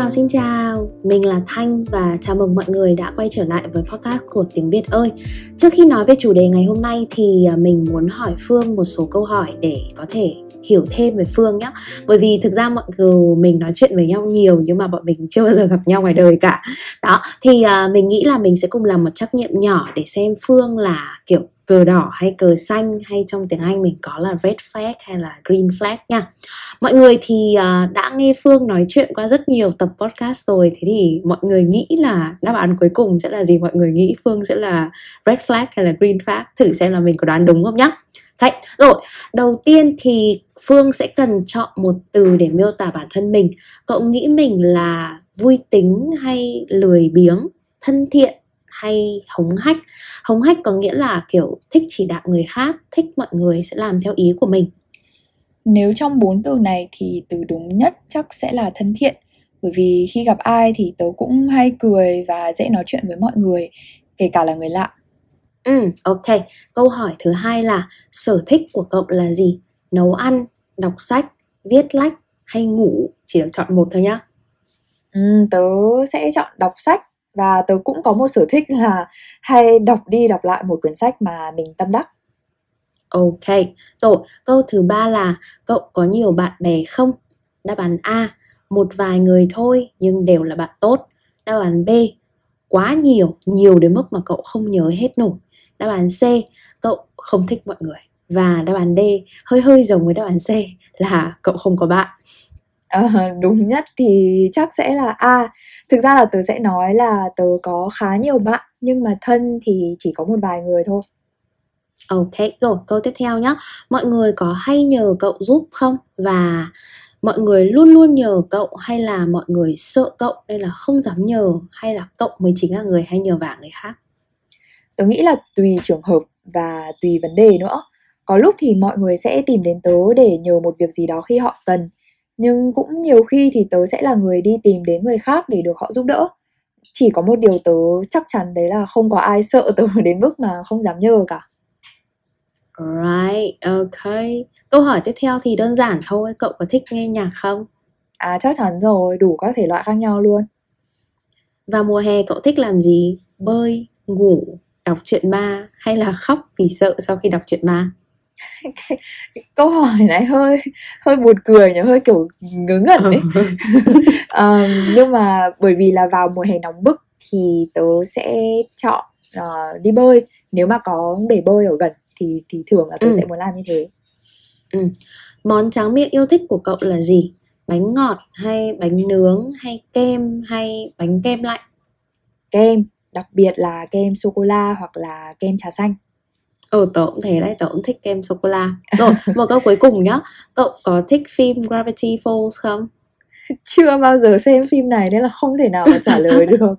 chào, xin chào. Mình là Thanh và chào mừng mọi người đã quay trở lại với podcast của Tiếng Việt ơi. Trước khi nói về chủ đề ngày hôm nay thì à, mình muốn hỏi Phương một số câu hỏi để có thể hiểu thêm về Phương nhé. Bởi vì thực ra mọi người mình nói chuyện với nhau nhiều nhưng mà bọn mình chưa bao giờ gặp nhau ngoài đời cả. Đó, thì à, mình nghĩ là mình sẽ cùng làm một trắc nghiệm nhỏ để xem Phương là kiểu cờ đỏ hay cờ xanh hay trong tiếng Anh mình có là red flag hay là green flag nha. Mọi người thì à, đã nghe Phương nói chuyện qua rất nhiều tập podcast rồi thế thì mọi người nghĩ là đáp án cuối cùng sẽ là gì? Mọi người nghĩ Phương sẽ là red flag hay là green flag? Thử xem là mình có đoán đúng không nhá. Đấy, rồi, đầu tiên thì Phương sẽ cần chọn một từ để miêu tả bản thân mình. Cậu nghĩ mình là vui tính hay lười biếng, thân thiện hay hống hách. Hống hách có nghĩa là kiểu thích chỉ đạo người khác thích mọi người sẽ làm theo ý của mình. Nếu trong bốn từ này thì từ đúng nhất chắc sẽ là thân thiện. Bởi vì khi gặp ai thì tớ cũng hay cười và dễ nói chuyện với mọi người kể cả là người lạ. Ừ ok. Câu hỏi thứ hai là sở thích của cậu là gì? Nấu ăn đọc sách viết lách hay ngủ? Chỉ được chọn một thôi nhá. Ừ, tớ sẽ chọn đọc sách và tớ cũng có một sở thích là hay đọc đi đọc lại một quyển sách mà mình tâm đắc. Ok. Rồi, câu thứ ba là cậu có nhiều bạn bè không? Đáp án a, một vài người thôi, nhưng đều là bạn tốt. Đáp án b, quá nhiều nhiều đến mức mà cậu không nhớ hết nổi. Đáp án c, cậu không thích mọi người. Và đáp án d, hơi hơi giống với đáp án c là cậu không có bạn. Ờ, đúng nhất thì chắc sẽ là A. Thực ra là tớ sẽ nói là tớ có khá nhiều bạn nhưng mà thân thì chỉ có một vài người thôi. Ok, rồi câu tiếp theo nhé. Mọi người có hay nhờ cậu giúp không? Và mọi người luôn luôn nhờ cậu hay là mọi người sợ cậu nên là không dám nhờ hay là cậu mới chính là người hay nhờ vả người khác? Tớ nghĩ là tùy trường hợp và tùy vấn đề nữa. Có lúc thì mọi người sẽ tìm đến tớ để nhờ một việc gì đó khi họ cần nhưng cũng nhiều khi thì tớ sẽ là người đi tìm đến người khác để được họ giúp đỡ chỉ có một điều tớ chắc chắn đấy là không có ai sợ tớ đến mức mà không dám nhờ cả Right, ok. Câu hỏi tiếp theo thì đơn giản thôi, cậu có thích nghe nhạc không? À chắc chắn rồi, đủ các thể loại khác nhau luôn. Và mùa hè cậu thích làm gì? Bơi, ngủ, đọc truyện ma hay là khóc vì sợ sau khi đọc truyện ma? Câu hỏi này hơi hơi buồn cười nhỉ hơi kiểu ngớ ngẩn ấy. Um, nhưng mà bởi vì là vào mùa hè nóng bức thì tớ sẽ chọn uh, đi bơi. Nếu mà có bể bơi ở gần thì thì thường là tớ ừ. sẽ muốn làm như thế. Ừ. món tráng miệng yêu thích của cậu là gì? Bánh ngọt hay bánh nướng hay kem hay bánh kem lạnh kem đặc biệt là kem sô cô la hoặc là kem trà xanh Ừ tớ cũng thế đấy, tớ cũng thích kem sô-cô-la Rồi, một câu cuối cùng nhá. Cậu có thích phim Gravity Falls không? Chưa bao giờ xem phim này nên là không thể nào mà trả lời được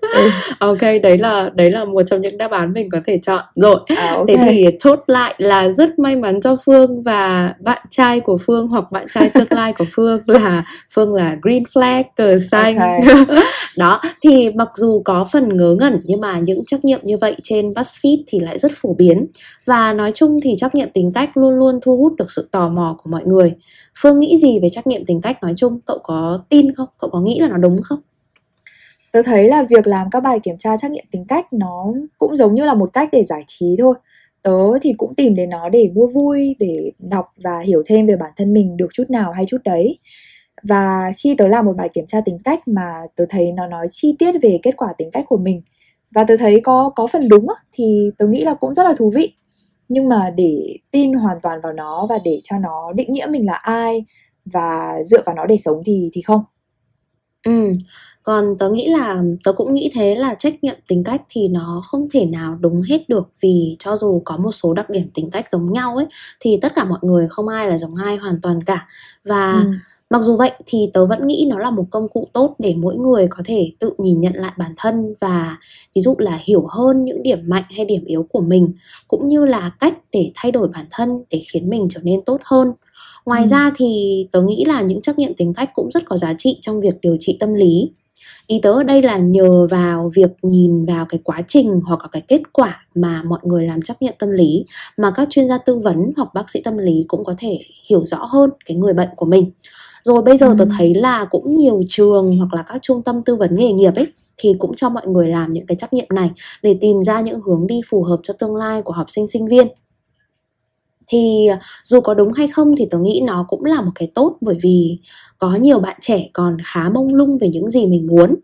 ừ. ok đấy là đấy là một trong những đáp án mình có thể chọn rồi à, okay. thế thì chốt lại là rất may mắn cho phương và bạn trai của phương hoặc bạn trai tương lai của phương là phương là green flag cờ xanh okay. đó thì mặc dù có phần ngớ ngẩn nhưng mà những trắc nghiệm như vậy trên BuzzFeed thì lại rất phổ biến và nói chung thì trắc nghiệm tính cách luôn luôn thu hút được sự tò mò của mọi người phương nghĩ gì về trắc nghiệm tính cách nói chung cậu có tin không cậu có nghĩ là nó đúng không tớ thấy là việc làm các bài kiểm tra trắc nghiệm tính cách nó cũng giống như là một cách để giải trí thôi. Tớ thì cũng tìm đến nó để mua vui, để đọc và hiểu thêm về bản thân mình được chút nào hay chút đấy. Và khi tớ làm một bài kiểm tra tính cách mà tớ thấy nó nói chi tiết về kết quả tính cách của mình, và tớ thấy có có phần đúng thì tớ nghĩ là cũng rất là thú vị. Nhưng mà để tin hoàn toàn vào nó và để cho nó định nghĩa mình là ai và dựa vào nó để sống thì thì không. Ừ còn tớ nghĩ là tớ cũng nghĩ thế là trách nhiệm tính cách thì nó không thể nào đúng hết được vì cho dù có một số đặc điểm tính cách giống nhau ấy thì tất cả mọi người không ai là giống ai hoàn toàn cả và ừ. mặc dù vậy thì tớ vẫn nghĩ nó là một công cụ tốt để mỗi người có thể tự nhìn nhận lại bản thân và ví dụ là hiểu hơn những điểm mạnh hay điểm yếu của mình cũng như là cách để thay đổi bản thân để khiến mình trở nên tốt hơn ngoài ừ. ra thì tớ nghĩ là những trắc nghiệm tính cách cũng rất có giá trị trong việc điều trị tâm lý ý tớ ở đây là nhờ vào việc nhìn vào cái quá trình hoặc là cái kết quả mà mọi người làm trắc nghiệm tâm lý mà các chuyên gia tư vấn hoặc bác sĩ tâm lý cũng có thể hiểu rõ hơn cái người bệnh của mình rồi bây giờ Ừ. tớ thấy là cũng nhiều trường hoặc là các trung tâm tư vấn nghề nghiệp ấy thì cũng cho mọi người làm những cái trắc nghiệm này để tìm ra những hướng đi phù hợp cho tương lai của học sinh sinh viên thì dù có đúng hay không thì tớ nghĩ nó cũng là một cái tốt bởi vì có nhiều bạn trẻ còn khá mông lung về những gì mình muốn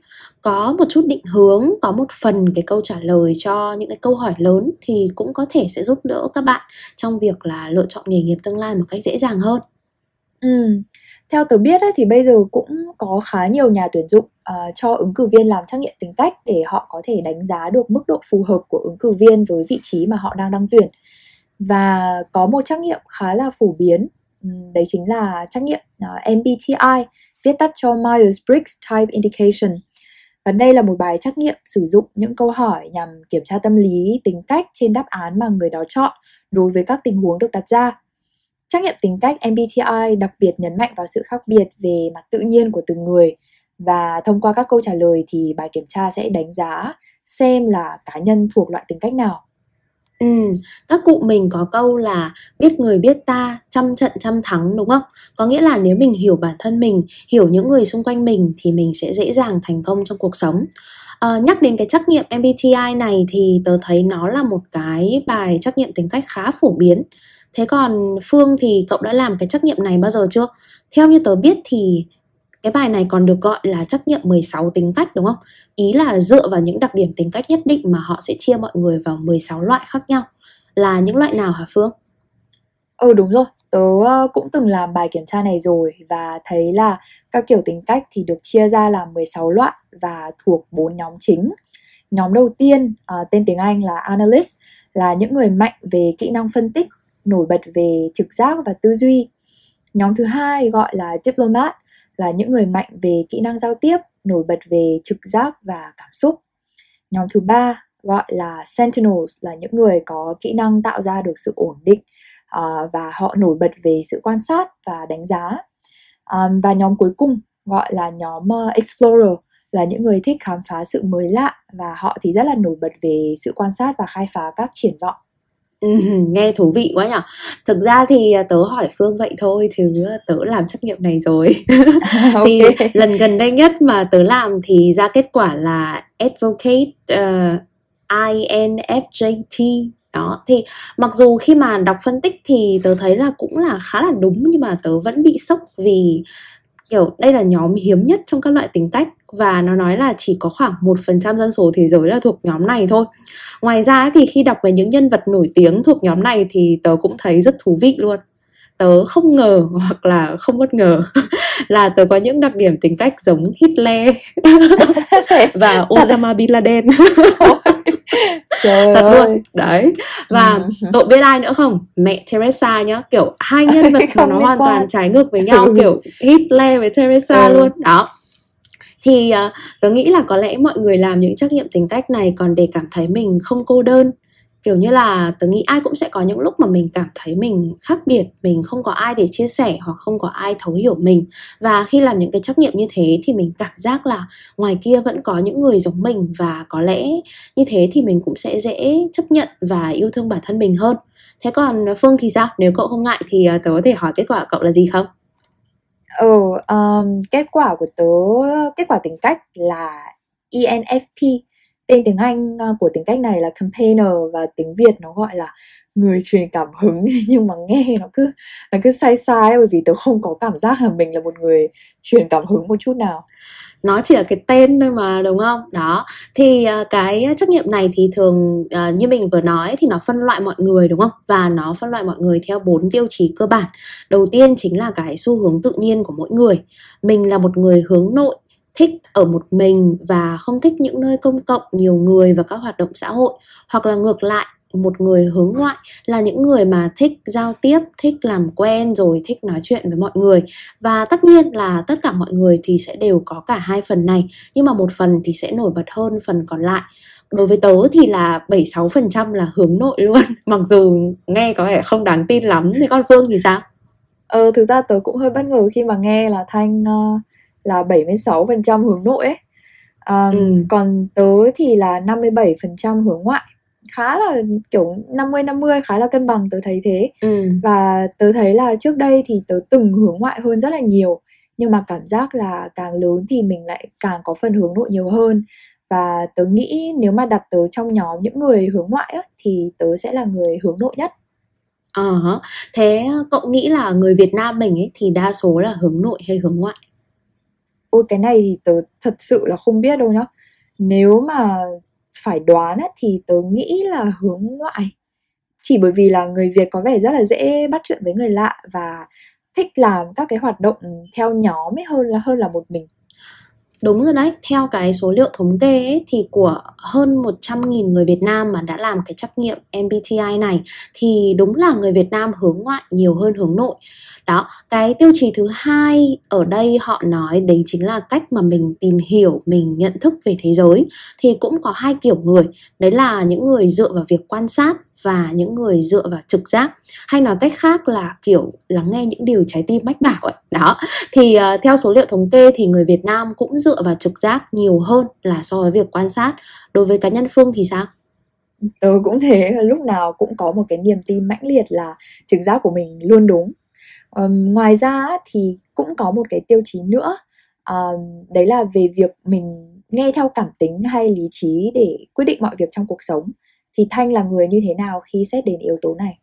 có một chút định hướng có một phần cái câu trả lời cho những cái câu hỏi lớn thì cũng có thể sẽ giúp đỡ các bạn trong việc là lựa chọn nghề nghiệp tương lai một cách dễ dàng hơn Ừ. Theo tớ biết ấy, thì bây giờ cũng có khá nhiều nhà tuyển dụng uh, cho ứng cử viên làm trắc nghiệm tính cách để họ có thể đánh giá được mức độ phù hợp của ứng cử viên với vị trí mà họ đang đăng tuyển. Và có một trắc nghiệm khá là phổ biến, ừ, đấy chính là trắc nghiệm ờ, MBTI, viết tắt cho Myers-Briggs Type Indication. Và đây là một bài trắc nghiệm sử dụng những câu hỏi nhằm kiểm tra tâm lý, tính cách trên đáp án mà người đó chọn đối với các tình huống được đặt ra. Trắc nghiệm tính cách MBTI đặc biệt nhấn mạnh vào sự khác biệt về mặt tự nhiên của từng người và thông qua các câu trả lời thì bài kiểm tra sẽ đánh giá xem là cá nhân thuộc loại tính cách nào. Ừ, các cụ mình có câu là biết người biết ta, trăm trận trăm thắng đúng không? Có nghĩa là nếu mình hiểu bản thân mình, hiểu những người xung quanh mình thì mình sẽ dễ dàng thành công trong cuộc sống. Ờ, nhắc đến cái trắc nghiệm MBTI này thì tớ thấy nó là một cái bài trắc nghiệm tính cách khá phổ biến. Thế còn Phương thì cậu đã làm cái trắc nghiệm này bao giờ chưa? Theo như tớ biết thì cái bài này còn được gọi là trắc nghiệm 16 tính cách đúng không? Ý là dựa vào những đặc điểm tính cách nhất định mà họ sẽ chia mọi người vào 16 loại khác nhau. Là những loại nào hả Phương? Ừ đúng rồi, tớ ờ, cũng từng làm bài kiểm tra này rồi và thấy là các kiểu tính cách thì được chia ra là 16 loại và thuộc bốn nhóm chính. Nhóm đầu tiên, uh, tên tiếng Anh là Analyst, là những người mạnh về kỹ năng phân tích, nổi bật về trực giác và tư duy. Nhóm thứ hai gọi là Diplomat, là những người mạnh về kỹ năng giao tiếp, nổi bật về trực giác và cảm xúc. Nhóm thứ ba gọi là Sentinels, là những người có kỹ năng tạo ra được sự ổn định uh, và họ nổi bật về sự quan sát và đánh giá. Um, và nhóm cuối cùng gọi là nhóm uh, Explorer, là những người thích khám phá sự mới lạ và họ thì rất là nổi bật về sự quan sát và khai phá các triển vọng. Nghe thú vị quá nhở. Thực ra thì à, tớ hỏi Phương vậy thôi Chứ tớ làm trắc nghiệm này rồi. Thì Ok. lần gần đây nhất mà tớ làm thì ra kết quả là Advocate uh, INFJT đó thì mặc dù khi mà đọc phân tích thì tớ thấy là cũng là khá là đúng nhưng mà tớ vẫn bị sốc vì kiểu, đây là nhóm hiếm nhất trong các loại tính cách và nó nói là chỉ có khoảng 1% dân số thế giới là thuộc nhóm này thôi. Ngoài ra thì khi đọc về những nhân vật nổi tiếng thuộc nhóm này thì tớ cũng thấy rất thú vị luôn. Tớ không ngờ hoặc là không bất ngờ là tớ có những đặc điểm tính cách giống Hitler. Và Osama Bin Laden. Trời thật ơi. luôn đấy. Và Ừ. cậu biết ai nữa không? Mẹ Teresa nhá. Kiểu hai nhân vật nó hoàn quan. toàn trái ngược với nhau. Ừ. kiểu Hitler với Teresa Ừ. luôn. Đó. Thì uh, tớ nghĩ là có lẽ mọi người làm những trắc nghiệm tính cách này còn để cảm thấy mình không cô đơn kiểu như là tớ nghĩ ai cũng sẽ có những lúc mà mình cảm thấy mình khác biệt mình không có ai để chia sẻ hoặc không có ai thấu hiểu mình. Và khi làm những cái trắc nghiệm như thế thì mình cảm giác là ngoài kia vẫn có những người giống mình và có lẽ như thế thì mình cũng sẽ dễ chấp nhận và yêu thương bản thân mình hơn. Thế còn phương thì sao? Nếu cậu không ngại thì ờ, tớ có thể hỏi kết quả của cậu là gì không? Ừ, um, kết quả của tớ, kết quả tính cách là ENFP. Tên tiếng Anh ờ, của tính cách này là Campaigner và tiếng Việt nó gọi là người truyền cảm hứng. Nhưng mà nghe nó cứ nó cứ sai sai bởi vì tớ không có cảm giác là mình là một người truyền cảm hứng một chút nào. nó chỉ là cái tên thôi mà, đúng không? Đó. Thì ờ, cái trắc nghiệm này thì thường ờ, như mình vừa nói thì nó phân loại mọi người, đúng không? Và nó phân loại mọi người theo bốn tiêu chí cơ bản. Đầu tiên chính là cái xu hướng tự nhiên của mỗi người. Mình là một người hướng nội thích ở một mình và không thích những nơi công cộng nhiều người và các hoạt động xã hội. Hoặc là ngược lại một người hướng ngoại là những người mà thích giao tiếp thích làm quen rồi thích nói chuyện với mọi người. Và tất nhiên là tất cả mọi người thì sẽ đều có cả hai phần này nhưng mà một phần thì sẽ nổi bật hơn phần còn lại. Đối với tớ thì là 76% là hướng nội luôn. Mặc dù nghe có vẻ không đáng tin lắm thì con Phương thì sao? Ờ, thực ra tớ cũng hơi bất ngờ khi mà nghe là Thanh uh, là 76% hướng nội ấy. Um, Ừ. Còn tớ thì là 57% hướng ngoại. Khá là kiểu 50-50, khá là cân bằng tớ thấy thế. ừ Và tớ thấy là trước đây thì tớ từng hướng ngoại hơn rất là nhiều nhưng mà cảm giác là càng lớn thì mình lại càng có phần hướng nội nhiều hơn và tớ nghĩ nếu mà đặt tớ trong nhóm những người hướng ngoại á, thì tớ sẽ là người hướng nội nhất Ờ, thế cậu nghĩ là người Việt Nam mình ấy thì đa số là hướng nội hay hướng ngoại? Ôi cái này thì tớ thật sự là không biết đâu nhá. Nếu mà phải đoán ấy, thì tớ nghĩ là hướng ngoại. Chỉ bởi vì là người Việt có vẻ rất là dễ bắt chuyện với người lạ và thích làm các cái hoạt động theo nhóm ấy hơn là hơn là một mình. Đúng rồi đấy, theo cái số liệu thống kê ấy, thì của hơn 100.000 người Việt Nam mà đã làm cái trắc nghiệm MBTI này thì đúng là người Việt Nam hướng ngoại nhiều hơn hướng nội. Đó, cái tiêu chí thứ hai ở đây họ nói đấy chính là cách mà mình tìm hiểu, mình nhận thức về thế giới thì cũng có hai kiểu người. Đấy là những người dựa vào việc quan sát và những người dựa vào trực giác. Hay nói cách khác là kiểu lắng nghe những điều trái tim mách bảo ấy. Đó. Thì uh, theo số liệu thống kê thì người Việt Nam cũng dựa vào trực giác nhiều hơn là so với việc quan sát. Đối với cá nhân Phương thì sao? Tớ cũng thế lúc nào cũng có một cái niềm tin mãnh liệt là trực giác của mình luôn đúng. Um, ngoài ra thì cũng có một cái tiêu chí nữa. Um, đấy là về việc mình nghe theo cảm tính hay lý trí để quyết định mọi việc trong cuộc sống thì thanh là người như thế nào khi xét đến yếu tố này?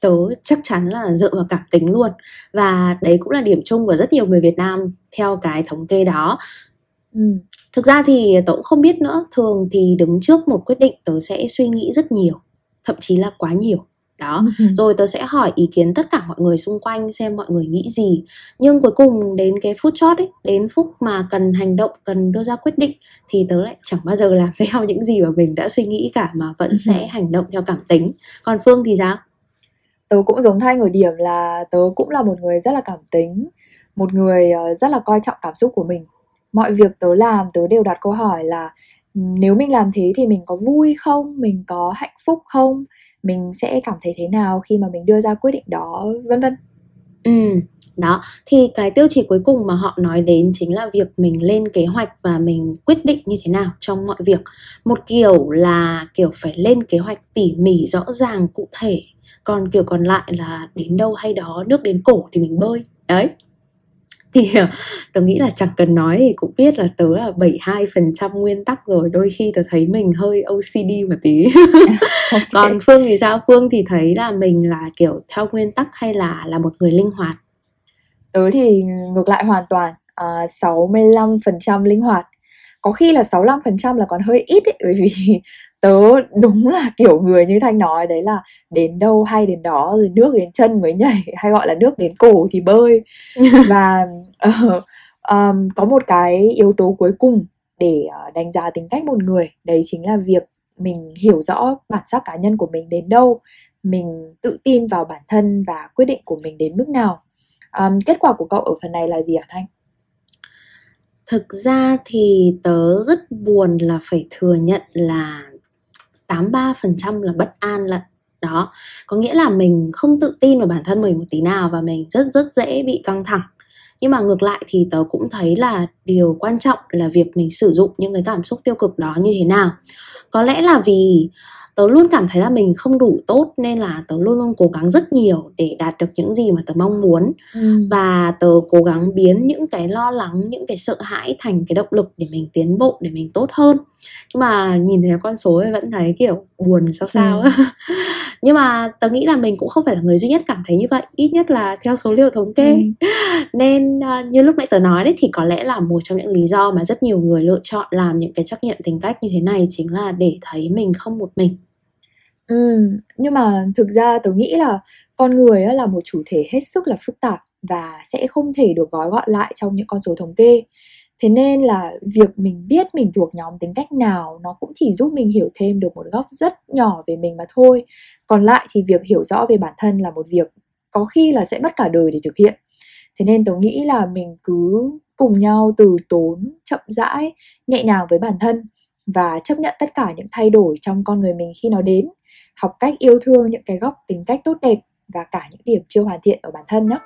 Tớ chắc chắn là dựa vào cảm tính luôn. Và đấy cũng là điểm chung của rất nhiều người Việt Nam theo cái thống kê đó. Ừ. thực ra thì tớ cũng không biết nữa. Thường thì đứng trước một quyết định tớ sẽ suy nghĩ rất nhiều thậm chí là quá nhiều đó. Ừ. rồi tớ sẽ hỏi ý kiến tất cả mọi người xung quanh xem mọi người nghĩ gì. Nhưng cuối cùng đến cái phút chót ấy đến phút mà cần hành động cần đưa ra quyết định thì tớ lại chẳng bao giờ làm theo những gì mà mình đã suy nghĩ cả mà vẫn ừ. sẽ hành động theo cảm tính. Còn phương thì sao? Tớ cũng giống thanh ở điểm là tớ cũng là một người rất là cảm tính một người ờ, rất là coi trọng cảm xúc của mình. Mọi việc tớ làm tớ đều đặt câu hỏi là nếu mình làm thế thì mình có vui không? Mình có hạnh phúc không? Mình sẽ cảm thấy thế nào khi mà mình đưa ra quyết định đó? Vân vân. Ừ đó. Thì cái tiêu chí cuối cùng mà họ nói đến chính là việc mình lên kế hoạch và mình quyết định như thế nào trong mọi việc. Một kiểu là, kiểu, phải lên kế hoạch tỉ mỉ, rõ ràng, cụ thể. Còn kiểu còn lại là đến đâu hay đó, nước đến cổ thì mình bơi. Đấy thì ờ, tớ nghĩ là chẳng cần nói thì cũng biết là tớ là 72% nguyên tắc rồi. Đôi khi tớ thấy mình hơi OCD một tí. Okay. còn Phương thì sao? Phương thì thấy là mình là kiểu theo nguyên tắc hay là là một người linh hoạt? Tớ thì ngược lại hoàn toàn. À, 65% linh hoạt. Có khi là 65% là còn hơi ít ấy, bởi vì tớ đúng là kiểu người như thanh nói đấy là đến đâu hay đến đó rồi nước đến chân mới nhảy hay gọi là nước đến cổ thì bơi. Và uh, um, có một cái yếu tố cuối cùng để uh, đánh giá tính cách một người đấy chính là việc mình hiểu rõ bản sắc cá nhân của mình đến đâu mình tự tin vào bản thân và quyết định của mình đến mức nào. Um, kết quả của cậu ở phần này là gì hả thanh? Thực ra thì tớ rất buồn là phải thừa nhận là 83% là bất an lận. Đó, có nghĩa là mình không tự tin vào bản thân mình một tí nào và mình rất rất dễ bị căng thẳng nhưng mà ngược lại thì tớ cũng thấy là điều quan trọng là việc mình sử dụng những cái cảm xúc tiêu cực đó như thế nào. Có lẽ là vì tớ luôn cảm thấy là mình không đủ tốt nên là tớ luôn luôn cố gắng rất nhiều để đạt được những gì mà tớ mong muốn. Ừ. và tớ cố gắng biến những cái lo lắng những cái sợ hãi thành cái động lực để mình tiến bộ để mình tốt hơn. Nhưng mà nhìn thấy con số ấy vẫn thấy kiểu buồn sao sao ừ. nhưng mà tớ nghĩ là mình cũng không phải là người duy nhất cảm thấy như vậy ít nhất là theo số liệu thống kê ừ. nên uh, như lúc nãy tớ nói đấy thì có lẽ là một trong những lý do mà rất nhiều người lựa chọn làm những cái trắc nghiệm tính cách như thế này chính là để thấy mình không một mình Ừ, nhưng mà thực ra tớ nghĩ là con người là một chủ thể hết sức là phức tạp và sẽ không thể được gói gọn lại trong những con số thống kê. Thế nên là việc mình biết mình thuộc nhóm tính cách nào nó cũng chỉ giúp mình hiểu thêm được một góc rất nhỏ về mình mà thôi. Còn lại thì việc hiểu rõ về bản thân là một việc có khi là sẽ mất cả đời để thực hiện. Thế nên tớ nghĩ là mình cứ cùng nhau từ tốn, chậm rãi, nhẹ nhàng với bản thân và chấp nhận tất cả những thay đổi trong con người mình khi nó đến học cách yêu thương những cái góc tính cách tốt đẹp và cả những điểm chưa hoàn thiện ở bản thân nhé